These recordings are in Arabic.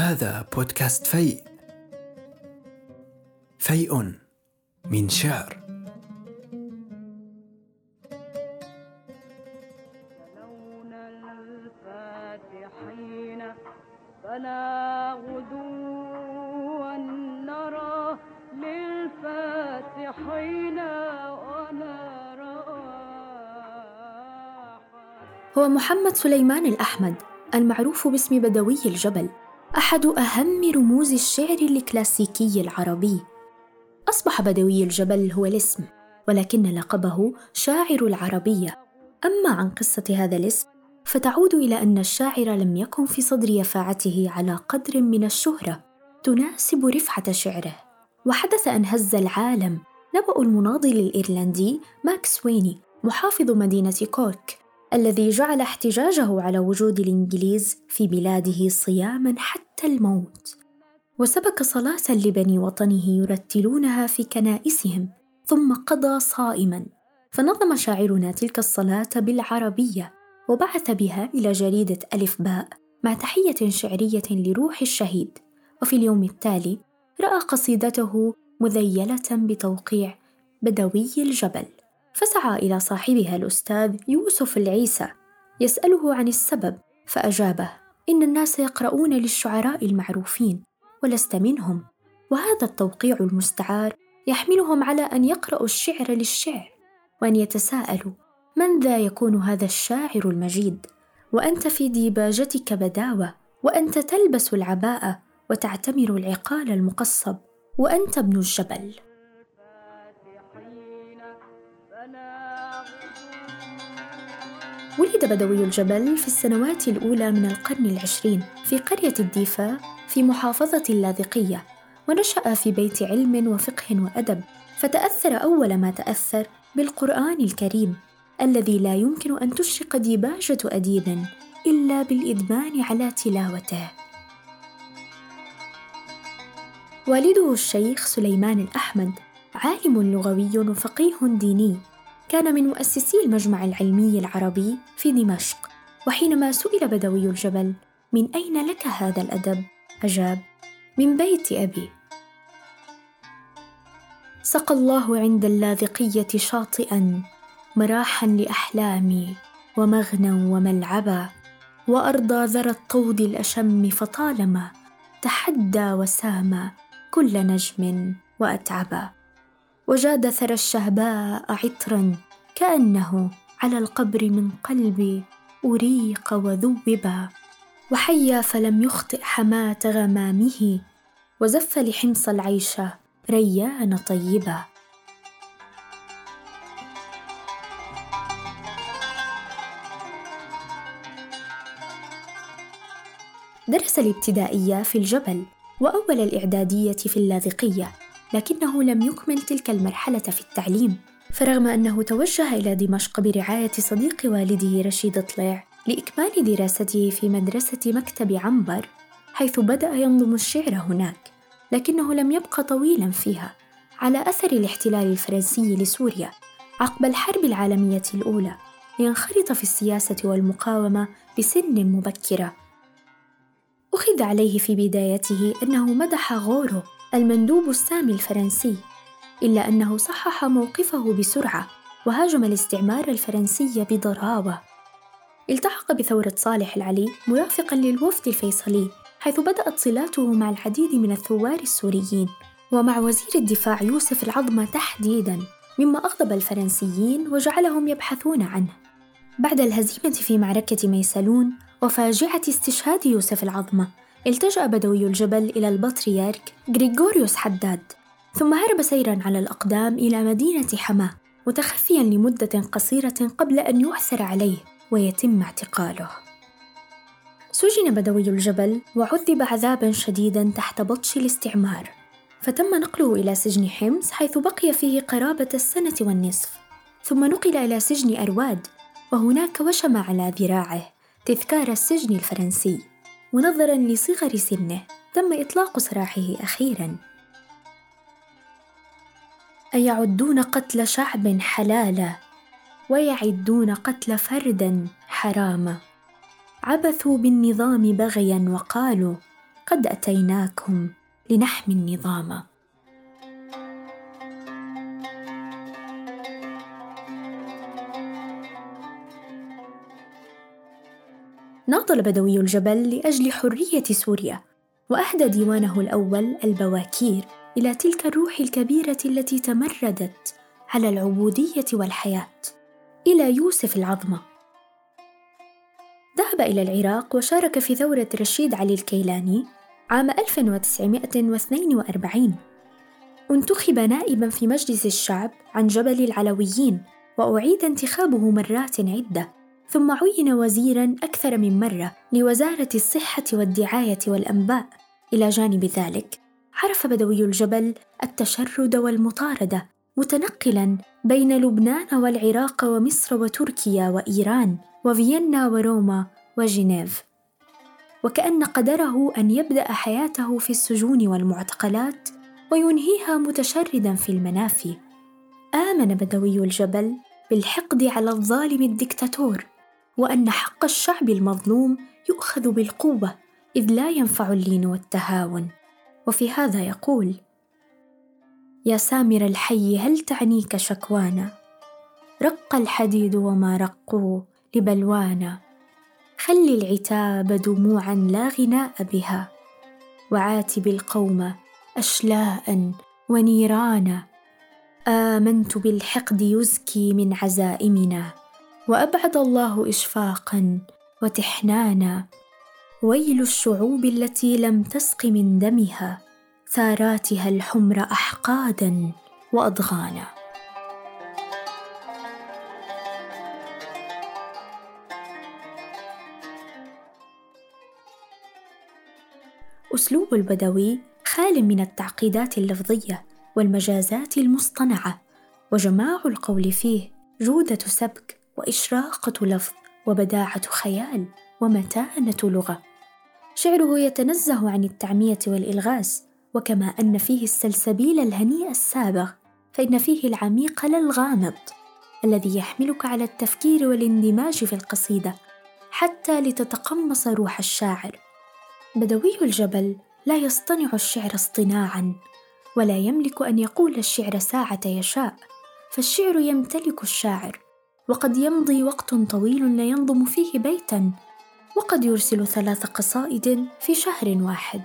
هذا بودكاست فيء. فيء من شعر. يلون الفاتحين فلا غدوا نرى للفاتحين ونرى هو محمد سليمان الأحمد المعروف باسم بدوي الجبل. أحد أهم رموز الشعر الكلاسيكي العربي. أصبح بدوي الجبل هو الاسم ولكن لقبه شاعر العربية. أما عن قصة هذا الاسم فتعود إلى أن الشاعر لم يكن في صدر يفاعته على قدر من الشهرة تناسب رفعة شعره. وحدث أن هز العالم نبأ المناضل الإيرلندي ماكس ويني محافظ مدينة كورك. الذي جعل احتجاجه على وجود الإنجليز في بلاده صياما حتى الموت. وسبك صلاة لبني وطنه يرتلونها في كنائسهم ثم قضى صائما. فنظم شاعرنا تلك الصلاة بالعربية وبعث بها إلى جريدة ألف باء مع تحية شعرية لروح الشهيد. وفي اليوم التالي رأى قصيدته مذيلة بتوقيع بدوي الجبل. فسعى إلى صاحبها الأستاذ يوسف العيسى يسأله عن السبب فأجابه إن الناس يقرؤون للشعراء المعروفين ولست منهم وهذا التوقيع المستعار يحملهم على أن يقرأوا الشعر للشعر وأن يتساءلوا من ذا يكون هذا الشاعر المجيد؟ وأنت في ديباجتك بداوة وأنت تلبس العباءة وتعتمر العقال المقصب وأنت ابن الجبل. ولد بدوي الجبل في السنوات الأولى من القرن العشرين في قرية الديفا في محافظة اللاذقية ونشأ في بيت علم وفقه وأدب فتأثر أول ما تأثر بالقرآن الكريم الذي لا يمكن أن تشرق ديباجة أديب إلا بالإدمان على تلاوته. والده الشيخ سليمان الأحمد عالم لغوي وفقيه ديني كان من مؤسسي المجمع العلمي العربي في دمشق وحينما سئل بدوي الجبل من أين لك هذا الأدب؟ أجاب من بيت أبي. سقى الله عند اللاذقية شاطئا مراحا لأحلامي ومغنى وملعبا وأرضى ذرى الطود الأشم فطالما تحدى وسامى كل نجم وأتعبا. وجاد ثرى الشهباء عطرا كأنه على القبر من قلبي أريق وذوبا وحيا فلم يخطئ حماة غمامه وزف لحمص العيش ريان طيبا درس الابتدائية في الجبل وأول الإعدادية في اللاذقية. لكنه لم يكمل تلك المرحلة في التعليم فرغم أنه توجه إلى دمشق برعاية صديق والده رشيد طليع لإكمال دراسته في مدرسة مكتب عنبر حيث بدأ ينظم الشعر هناك لكنه لم يبقى طويلا فيها على أثر الاحتلال الفرنسي لسوريا عقب الحرب العالمية الأولى لينخرط في السياسة والمقاومة بسن مبكرة. أخذ عليه في بدايته أنه مدح غورو المندوب السامي الفرنسي إلا أنه صحح موقفه بسرعة وهاجم الاستعمار الفرنسي بضراوة. التحق بثورة صالح العلي مرافقا للوفد الفيصلي حيث بدأت صلاته مع العديد من الثوار السوريين ومع وزير الدفاع يوسف العظمة تحديدا مما أغضب الفرنسيين وجعلهم يبحثون عنه. بعد الهزيمة في معركة ميسلون وفاجعة استشهاد يوسف العظمة. التجأ بدوي الجبل إلى البطريرك غريغوريوس حداد ثم هرب سيرا على الأقدام إلى مدينة حماة متخفيا لمدة قصيرة قبل أن يعثر عليه ويتم اعتقاله. سجن بدوي الجبل وعذب عذابا شديدا تحت بطش الاستعمار فتم نقله إلى سجن حمص حيث بقي فيه قرابة السنة والنصف ثم نقل إلى سجن أرواد وهناك وشم على ذراعه. تذكار السجن الفرنسي ونظرا لصغر سنه تم إطلاق سراحه أخيرا. أيعدون قتل شعب حلالا ويعدون قتل فردا حراما. عبثوا بالنظام بغيا وقالوا قد أتيناكم لنحمي النظام. ناضل بدوي الجبل لأجل حرية سوريا وأهدى ديوانه الأول البواكير إلى تلك الروح الكبيرة التي تمردت على العبودية والحياة. إلى يوسف العظمة. ذهب إلى العراق وشارك في ثورة رشيد علي الكيلاني عام 1942 انتخب نائبا في مجلس الشعب عن جبل العلويين وأعيد انتخابه مرات عدة. ثم عين وزيرا أكثر من مرة لوزارة الصحة والدعاية والأنباء. إلى جانب ذلك عرف بدوي الجبل التشرد والمطاردة متنقلا بين لبنان والعراق ومصر وتركيا وإيران وفيينا وروما وجنيف. وكأن قدره أن يبدأ حياته في السجون والمعتقلات وينهيها متشردا في المنافي. آمن بدوي الجبل بالحقد على الظالم الدكتاتور وأن حق الشعب المظلوم يؤخذ بالقوة إذ لا ينفع اللين والتهاون. وفي هذا يقول يا سامر الحي هل تعنيك شكوانا؟ رق الحديد وما رقوا لبلوانا. خل العتاب دموعا لا غناء بها. وعاتب القوم أشلاء ونيرانا. آمنت بالحقد يزكي من عزائمنا. وأبعد الله اشفاقا وتحنانا. ويل الشعوب التي لم تسق من دمها ثاراتها الحمر احقادا وأضغانا. أسلوب البدوي خال من التعقيدات اللفظية والمجازات المصطنعة وجماع القول فيه جودة سبك وإشراقة لفظ وبداعة خيال ومتانة لغة. شعره يتنزه عن التعمية والإلغاز وكما أن فيه السلسبيل الهنيء السابغ فإن فيه العميق لا الغامض الذي يحملك على التفكير والاندماج في القصيدة حتى لتتقمص روح الشاعر. بدوي الجبل لا يصطنع الشعر اصطناعا ولا يملك أن يقول الشعر ساعة يشاء فالشعر يمتلك الشاعر. وقد يمضي وقت طويل لا ينظم فيه بيتا وقد يرسل ثلاث قصائد في شهر واحد.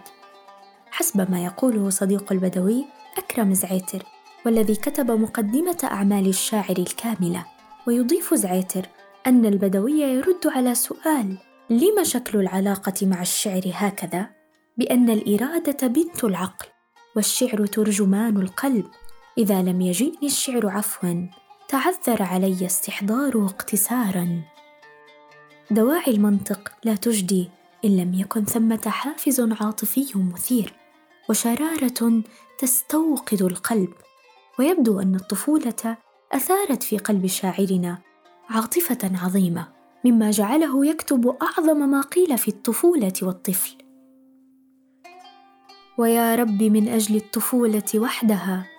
حسب ما يقوله صديق البدوي أكرم زعيتر والذي كتب مقدمة أعمال الشاعر الكاملة. ويضيف زعيتر أن البدوي يرد على سؤال لم شكل العلاقة مع الشعر هكذا؟ بأن الإرادة بنت العقل والشعر ترجمان القلب. إذا لم يجئني الشعر عفوا. تعذر علي استحضاره اقتسارا دواعي المنطق لا تجدي إن لم يكن ثمة حافز عاطفي مثير وشرارة تستوقظ القلب. ويبدو أن الطفولة أثارت في قلب شاعرنا عاطفة عظيمة مما جعله يكتب أعظم ما قيل في الطفولة والطفل. ويا رب من أجل الطفولة وحدها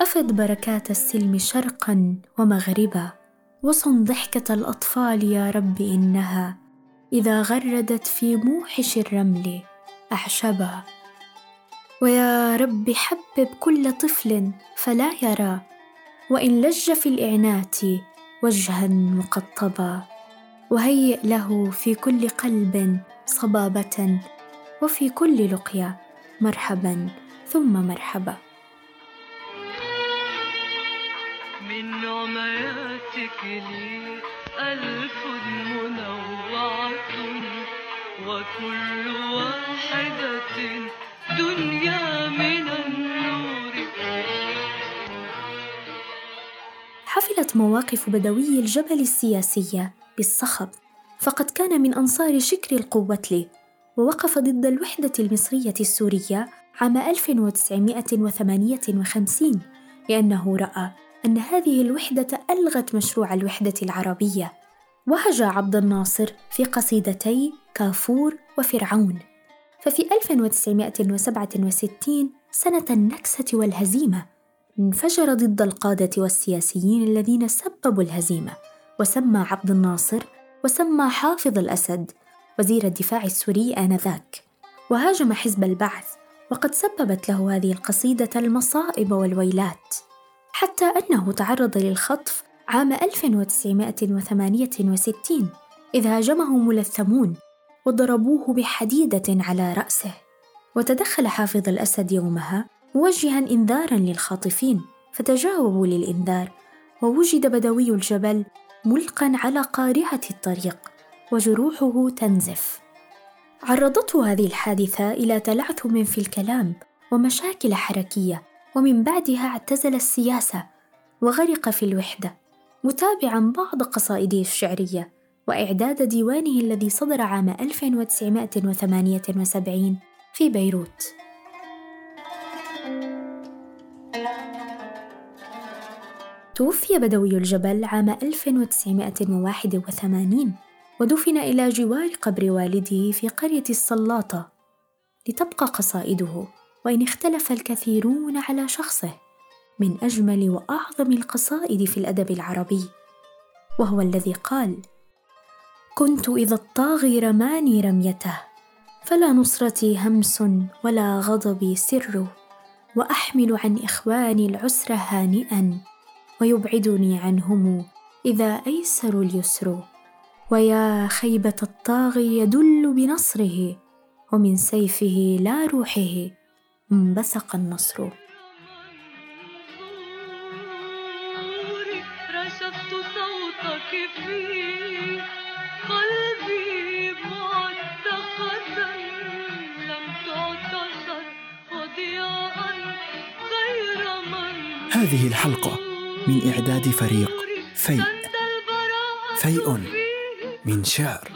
أفد بركات السلم شرقا ومغربا وصن ضحكة الأطفال يا رب إنها إذا غردت في موحش الرمل اعشبا ويا رب حبب كل طفل فلا يرى وإن لج في الإعنات وجها مقطبا. وهيئ له في كل قلب صبابة وفي كل لقيا مرحبا ثم مرحبا. نعماتك لي ألف منوعة وكل واحدة دنيا من النور. حفلت مواقف بدوي الجبل السياسية بالصخب فقد كان من أنصار شكر القوتلي ووقف ضد الوحدة المصرية السورية عام 1958 لأنه رأى أن هذه الوحدة ألغت مشروع الوحدة العربية وهجا عبد الناصر في قصيدتي كافور وفرعون. ففي 1967 سنة النكسة والهزيمة انفجر ضد القادة والسياسيين الذين سببوا الهزيمة وسمى عبد الناصر وسمى حافظ الأسد وزير الدفاع السوري آنذاك. وهاجم حزب البعث وقد سببت له هذه القصيدة المصائب والويلات. حتى أنه تعرض للخطف عام 1968 إذ هاجمه ملثمون وضربوه بحديدة على رأسه. وتدخل حافظ الأسد يومها موجها إنذارا للخاطفين فتجاوبوا للإنذار ووجد بدوي الجبل ملقا على قارعة الطريق وجروحه تنزف. عرضته هذه الحادثة إلى تلعثم في الكلام ومشاكل حركية ومن بعدها اعتزل السياسة وغرق في الوحدة متابعا بعض قصائده الشعرية وإعداد ديوانه الذي صدر عام 1978 في بيروت. توفي بدوي الجبل عام 1981 ودفن إلى جوار قبر والده في قرية السلاطة لتبقى قصائده. وإن اختلف الكثيرون على شخصه من أجمل وأعظم القصائد في الأدب العربي. وهو الذي قال كنت إذا الطاغي رماني رميته فلا نصرتي همس ولا غضبي سر وأحمل عن إخواني العسر هانئا ويبعدني عنهم إذا أيسر اليسر. ويا خيبة الطاغي يدل بنصره ومن سيفه لا روحه انبثق النصر. رشفت صوتك في قلبي معتقدا لم تعتقد وضياء غير من هذه الحلقة من إعداد فريق فيء. أنت البراءة فيء من شعر.